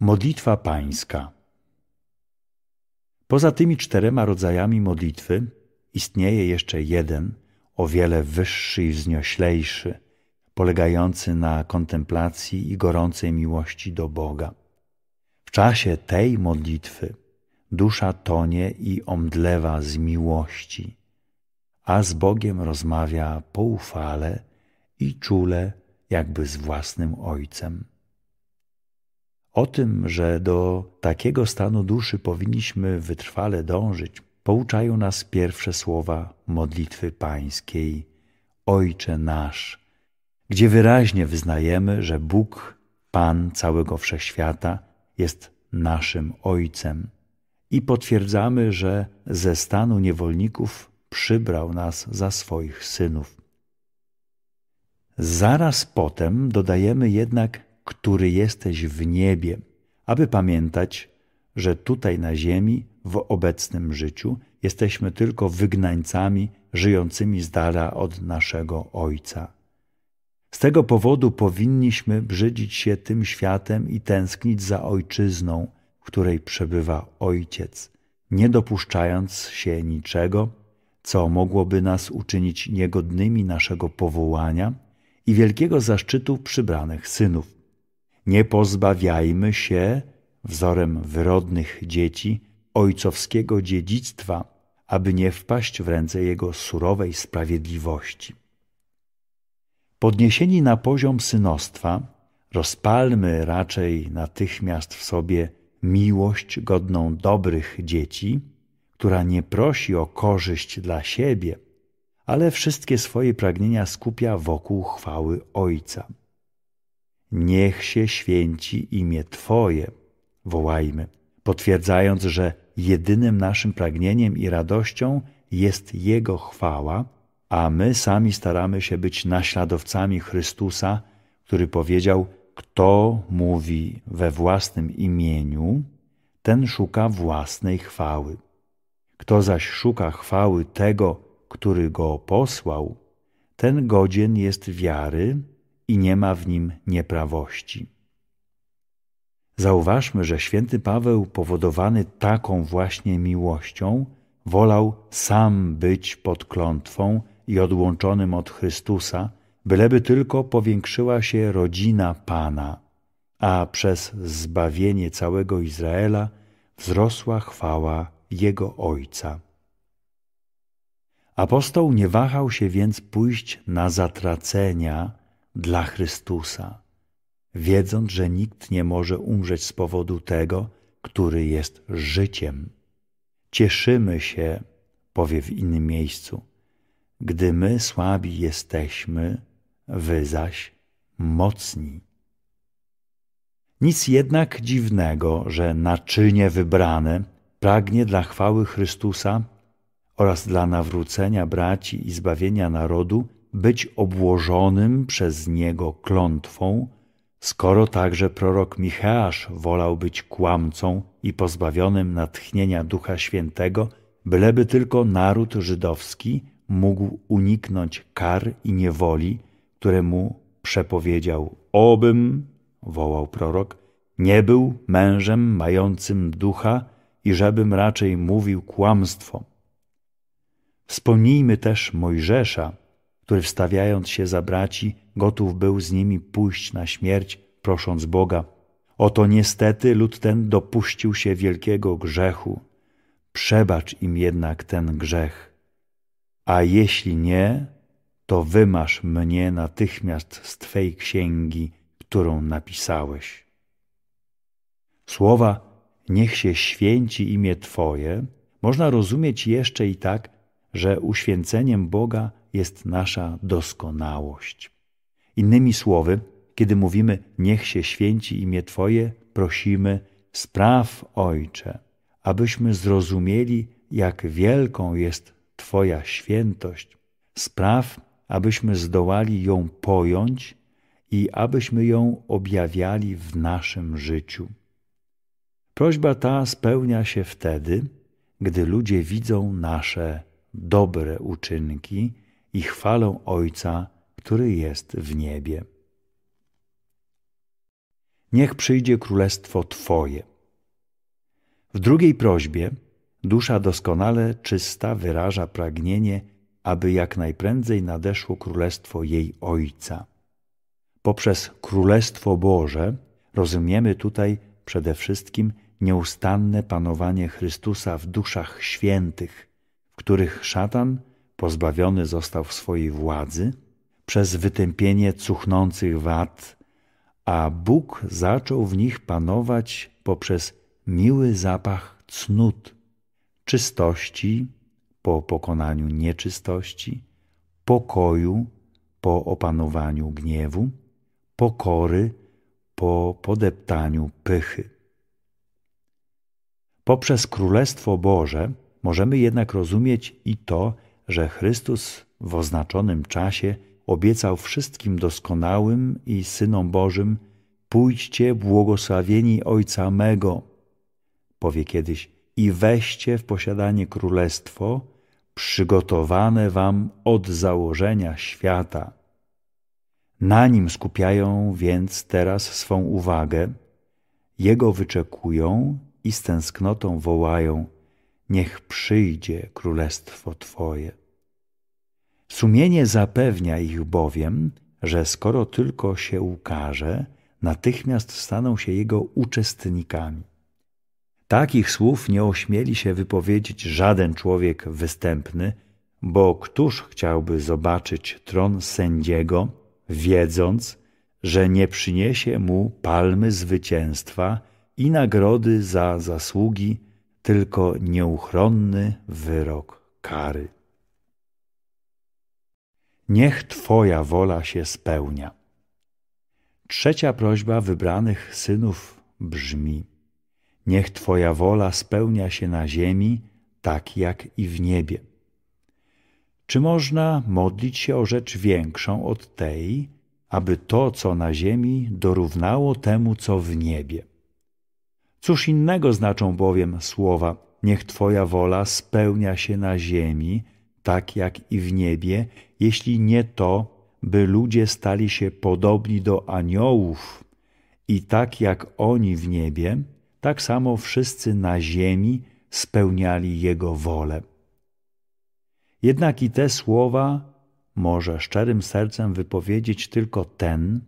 Modlitwa Pańska. Poza tymi czterema rodzajami modlitwy istnieje jeszcze jeden, o wiele wyższy i wznioślejszy, polegający na kontemplacji i gorącej miłości do Boga. W czasie tej modlitwy dusza tonie i omdlewa z miłości, a z Bogiem rozmawia poufale i czule, jakby z własnym Ojcem. O tym, że do takiego stanu duszy powinniśmy wytrwale dążyć, pouczają nas pierwsze słowa modlitwy pańskiej Ojcze nasz, gdzie wyraźnie wyznajemy, że Bóg, Pan całego wszechświata, jest naszym Ojcem i potwierdzamy, że ze stanu niewolników przybrał nas za swoich synów. Zaraz potem dodajemy jednak który jesteś w niebie, aby pamiętać, że tutaj na ziemi, w obecnym życiu, jesteśmy tylko wygnańcami żyjącymi z dala od naszego Ojca. Z tego powodu powinniśmy brzydzić się tym światem i tęsknić za ojczyzną, w której przebywa Ojciec, nie dopuszczając się niczego, co mogłoby nas uczynić niegodnymi naszego powołania i wielkiego zaszczytu przybranych synów. Nie pozbawiajmy się, wzorem wyrodnych dzieci, ojcowskiego dziedzictwa, aby nie wpaść w ręce Jego surowej sprawiedliwości. Podniesieni na poziom synostwa, rozpalmy raczej natychmiast w sobie miłość godną dobrych dzieci, która nie prosi o korzyść dla siebie, ale wszystkie swoje pragnienia skupia wokół chwały Ojca. Niech się święci imię Twoje, wołajmy, potwierdzając, że jedynym naszym pragnieniem i radością jest Jego chwała, a my sami staramy się być naśladowcami Chrystusa, który powiedział: Kto mówi we własnym imieniu, ten szuka własnej chwały. Kto zaś szuka chwały tego, który go posłał, ten godzien jest wiary i nie ma w nim nieprawości. Zauważmy, że święty Paweł, powodowany taką właśnie miłością, wolał sam być pod klątwą i odłączonym od Chrystusa, byleby tylko powiększyła się rodzina Pana, a przez zbawienie całego Izraela wzrosła chwała Jego Ojca. Apostoł nie wahał się więc pójść na zatracenia dla Chrystusa, wiedząc, że nikt nie może umrzeć z powodu tego, który jest życiem. Cieszymy się, powie w innym miejscu, gdy my słabi jesteśmy, wy zaś mocni. Nic jednak dziwnego, że naczynie wybrane pragnie dla chwały Chrystusa oraz dla nawrócenia braci i zbawienia narodu być obłożonym przez niego klątwą, skoro także prorok Micheasz wolał być kłamcą i pozbawionym natchnienia Ducha Świętego, byleby tylko naród żydowski mógł uniknąć kar i niewoli, które mu przepowiedział. Obym, wołał prorok, nie był mężem mającym ducha i żebym raczej mówił kłamstwo. Wspomnijmy też Mojżesza, który wstawiając się za braci, gotów był z nimi pójść na śmierć, prosząc Boga. Oto niestety lud ten dopuścił się wielkiego grzechu. Przebacz im jednak ten grzech. A jeśli nie, to wymasz mnie natychmiast z Twej księgi, którą napisałeś. Słowa niech się święci imię Twoje można rozumieć jeszcze i tak, że uświęceniem Boga jest nasza doskonałość. Innymi słowy, kiedy mówimy niech się święci imię Twoje, prosimy spraw Ojcze, abyśmy zrozumieli, jak wielką jest Twoja świętość. Spraw, abyśmy zdołali ją pojąć i abyśmy ją objawiali w naszym życiu. Prośba ta spełnia się wtedy, gdy ludzie widzą nasze dobre uczynki i chwalą Ojca, który jest w niebie. niech przyjdzie królestwo Twoje. W drugiej prośbie dusza doskonale czysta wyraża pragnienie, aby jak najprędzej nadeszło królestwo jej Ojca. Poprzez Królestwo Boże rozumiemy tutaj przede wszystkim nieustanne panowanie Chrystusa w duszach świętych, w których szatan pozbawiony został swojej władzy przez wytępienie cuchnących wad, a Bóg zaczął w nich panować poprzez miły zapach cnót, czystości po pokonaniu nieczystości, pokoju po opanowaniu gniewu, pokory po podeptaniu pychy. Poprzez Królestwo Boże możemy jednak rozumieć i to, że Chrystus w oznaczonym czasie obiecał wszystkim doskonałym i synom Bożym: Pójdźcie, błogosławieni Ojca mego, powie kiedyś, i weźcie w posiadanie królestwo przygotowane wam od założenia świata. Na nim skupiają więc teraz swą uwagę, jego wyczekują i z tęsknotą wołają: Niech przyjdzie królestwo Twoje. Sumienie zapewnia ich bowiem, że skoro tylko się ukaże, natychmiast staną się jego uczestnikami. Takich słów nie ośmieli się wypowiedzieć żaden człowiek występny, bo któż chciałby zobaczyć tron sędziego, wiedząc, że nie przyniesie mu palmy zwycięstwa i nagrody za zasługi, tylko nieuchronny wyrok kary. Niech Twoja wola się spełnia. Trzecia prośba wybranych synów brzmi: Niech Twoja wola spełnia się na ziemi, tak jak i w niebie. Czy można modlić się o rzecz większą od tej, aby to, co na ziemi, dorównało temu, co w niebie? Cóż innego znaczą bowiem słowa: Niech Twoja wola spełnia się na ziemi, tak jak i w niebie, jeśli nie to, by ludzie stali się podobni do aniołów i tak jak oni w niebie, tak samo wszyscy na ziemi spełniali Jego wolę. Jednak i te słowa może szczerym sercem wypowiedzieć tylko ten,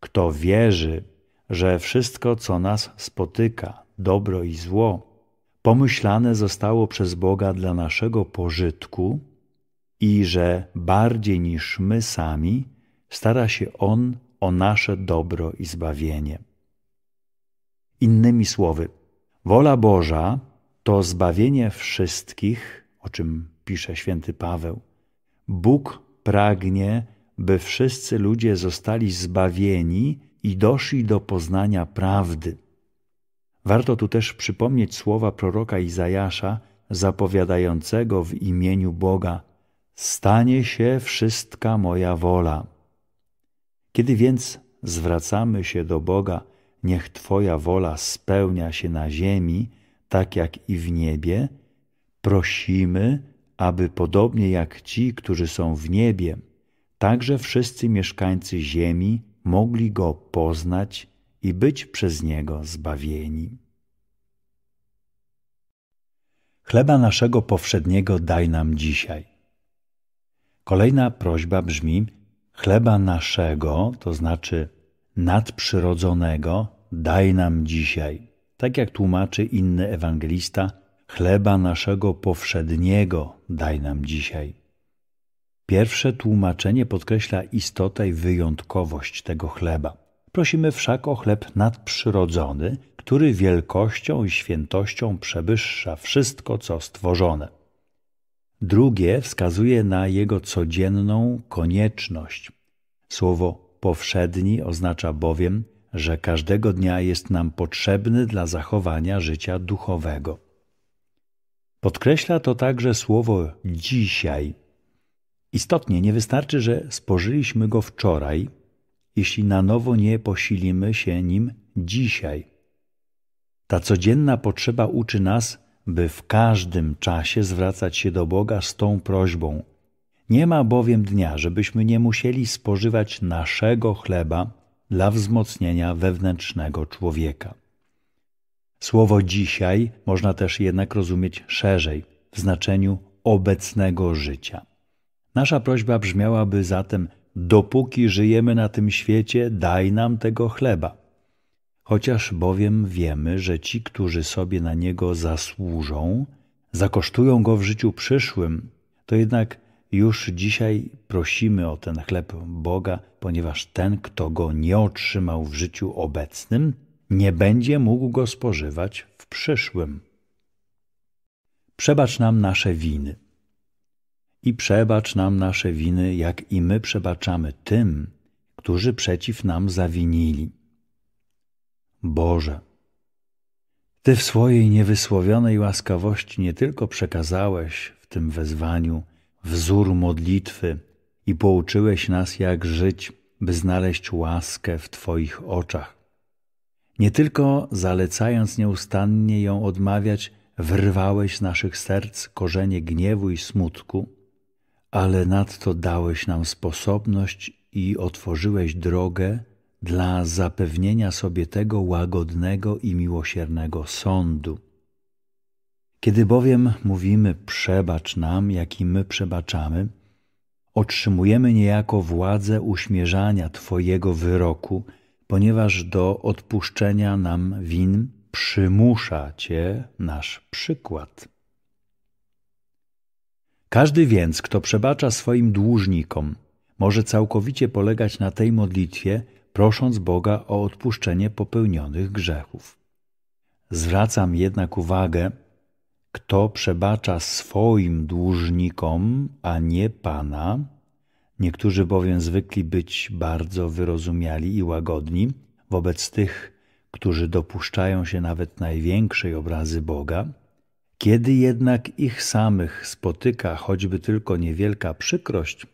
kto wierzy, że wszystko, co nas spotyka, dobro i zło, pomyślane zostało przez Boga dla naszego pożytku i że bardziej niż my sami stara się On o nasze dobro i zbawienie. Innymi słowy, wola Boża to zbawienie wszystkich, o czym pisze święty Paweł. Bóg pragnie, by wszyscy ludzie zostali zbawieni i doszli do poznania prawdy. Warto tu też przypomnieć słowa proroka Izajasza, zapowiadającego w imieniu Boga: Stanie się wszystka moja wola. Kiedy więc zwracamy się do Boga, niech Twoja wola spełnia się na ziemi, tak jak i w niebie, prosimy, aby podobnie jak ci, którzy są w niebie, także wszyscy mieszkańcy ziemi mogli Go poznać i być przez Niego zbawieni. Chleba naszego powszedniego daj nam dzisiaj. Kolejna prośba brzmi: Chleba naszego, to znaczy nadprzyrodzonego, daj nam dzisiaj. Tak jak tłumaczy inny ewangelista, chleba naszego powszedniego daj nam dzisiaj. Pierwsze tłumaczenie podkreśla istotę i wyjątkowość tego chleba. Prosimy wszak o chleb nadprzyrodzony, który wielkością i świętością przewyższa wszystko, co stworzone. Drugie wskazuje na jego codzienną konieczność. Słowo powszedni oznacza bowiem, że każdego dnia jest nam potrzebny dla zachowania życia duchowego. Podkreśla to także słowo dzisiaj. Istotnie nie wystarczy, że spożyliśmy go wczoraj, jeśli na nowo nie posilimy się nim dzisiaj. Ta codzienna potrzeba uczy nas, by w każdym czasie zwracać się do Boga z tą prośbą. Nie ma bowiem dnia, żebyśmy nie musieli spożywać naszego chleba dla wzmocnienia wewnętrznego człowieka. Słowo dzisiaj można też jednak rozumieć szerzej, w znaczeniu obecnego życia. Nasza prośba brzmiałaby zatem: Dopóki żyjemy na tym świecie, daj nam tego chleba. Chociaż bowiem wiemy, że ci, którzy sobie na niego zasłużą, zakosztują go w życiu przyszłym, to jednak już dzisiaj prosimy o ten chleb Boga, ponieważ ten, kto go nie otrzymał w życiu obecnym, nie będzie mógł go spożywać w przyszłym. Przebacz nam nasze winy. I przebacz nam nasze winy, jak i my przebaczamy tym, którzy przeciw nam zawinili. Boże, Ty w swojej niewysłowionej łaskawości nie tylko przekazałeś w tym wezwaniu wzór modlitwy i pouczyłeś nas, jak żyć, by znaleźć łaskę w Twoich oczach. Nie tylko zalecając nieustannie ją odmawiać, wyrwałeś z naszych serc korzenie gniewu i smutku, ale nadto dałeś nam sposobność i otworzyłeś drogę dla zapewnienia sobie tego łagodnego i miłosiernego sądu. Kiedy bowiem mówimy przebacz nam, jak i my przebaczamy, otrzymujemy niejako władzę uśmierzania Twojego wyroku, ponieważ do odpuszczenia nam win przymusza Cię nasz przykład. Każdy więc, kto przebacza swoim dłużnikom, może całkowicie polegać na tej modlitwie, prosząc Boga o odpuszczenie popełnionych grzechów. Zwracam jednak uwagę, kto przebacza swoim dłużnikom, a nie Pana, niektórzy bowiem zwykli być bardzo wyrozumiali i łagodni wobec tych, którzy dopuszczają się nawet największej obrazy Boga, kiedy jednak ich samych spotyka choćby tylko niewielka przykrość,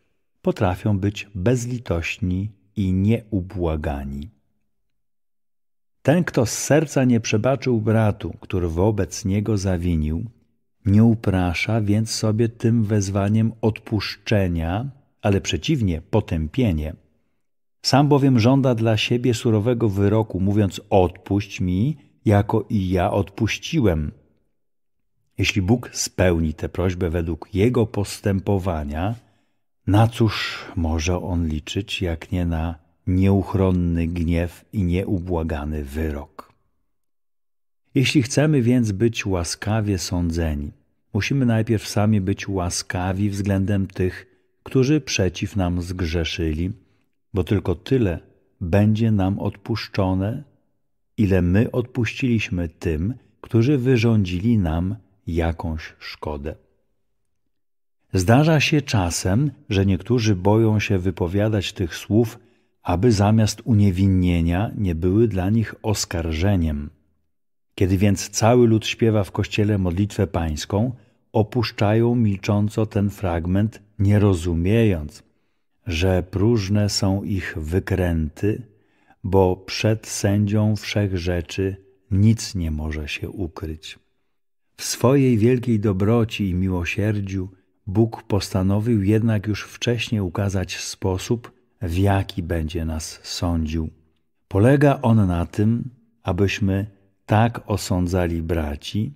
potrafią być bezlitośni i nieubłagani. Ten, kto z serca nie przebaczył bratu, który wobec niego zawinił, nie uprasza więc sobie tym wezwaniem odpuszczenia, ale przeciwnie potępienie. Sam bowiem żąda dla siebie surowego wyroku, mówiąc: Odpuść mi, jako i ja odpuściłem. Jeśli Bóg spełni tę prośbę według Jego postępowania, na cóż może on liczyć, jak nie na nieuchronny gniew i nieubłagany wyrok? Jeśli chcemy więc być łaskawie sądzeni, musimy najpierw sami być łaskawi względem tych, którzy przeciw nam zgrzeszyli, bo tylko tyle będzie nam odpuszczone, ile my odpuściliśmy tym, którzy wyrządzili nam jakąś szkodę. Zdarza się czasem, że niektórzy boją się wypowiadać tych słów, aby zamiast uniewinnienia nie były dla nich oskarżeniem. Kiedy więc cały lud śpiewa w kościele modlitwę pańską, opuszczają milcząco ten fragment, nie rozumiejąc, że próżne są ich wykręty, bo przed sędzią wszech rzeczy nic nie może się ukryć. W swojej wielkiej dobroci i miłosierdziu Bóg postanowił jednak już wcześniej ukazać sposób, w jaki będzie nas sądził. Polega on na tym, abyśmy tak osądzali braci,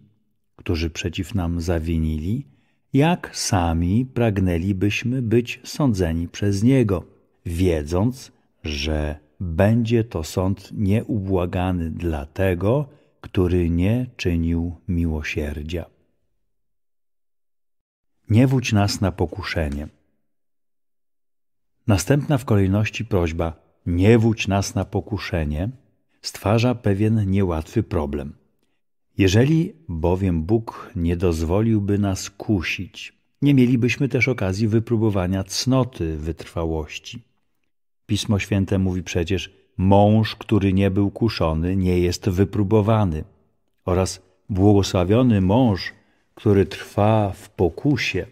którzy przeciw nam zawinili, jak sami pragnęlibyśmy być sądzeni przez Niego, wiedząc, że będzie to sąd nieubłagany dla tego, który nie czynił miłosierdzia. Nie wódź nas na pokuszenie. Następna w kolejności prośba nie wódź nas na pokuszenie stwarza pewien niełatwy problem. Jeżeli bowiem Bóg nie dozwoliłby nas kusić, nie mielibyśmy też okazji wypróbowania cnoty wytrwałości. Pismo Święte mówi przecież: Mąż, który nie był kuszony, nie jest wypróbowany, oraz błogosławiony mąż, który trwa w pokusie.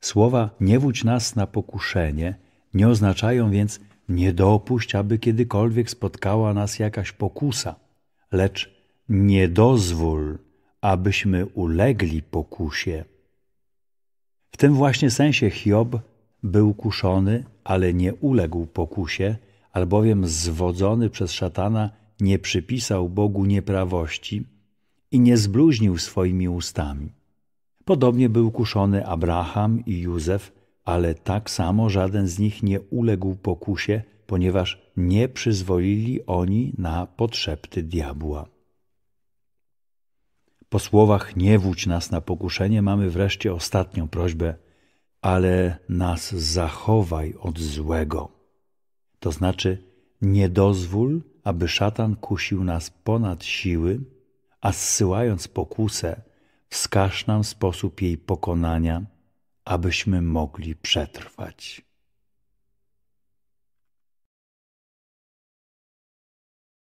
Słowa nie wódź nas na pokuszenie nie oznaczają więc nie dopuść, aby kiedykolwiek spotkała nas jakaś pokusa, lecz nie dozwól, abyśmy ulegli pokusie. W tym właśnie sensie Hiob był kuszony, ale nie uległ pokusie, albowiem zwodzony przez szatana nie przypisał Bogu nieprawości i nie zbluźnił swoimi ustami. Podobnie był kuszony Abraham i Józef, ale tak samo żaden z nich nie uległ pokusie, ponieważ nie przyzwolili oni na podszepty diabła. Po słowach nie wódź nas na pokuszenie mamy wreszcie ostatnią prośbę, ale nas zachowaj od złego. To znaczy nie dozwól, aby szatan kusił nas ponad siły, a zsyłając pokusę, wskaż nam sposób jej pokonania, abyśmy mogli przetrwać.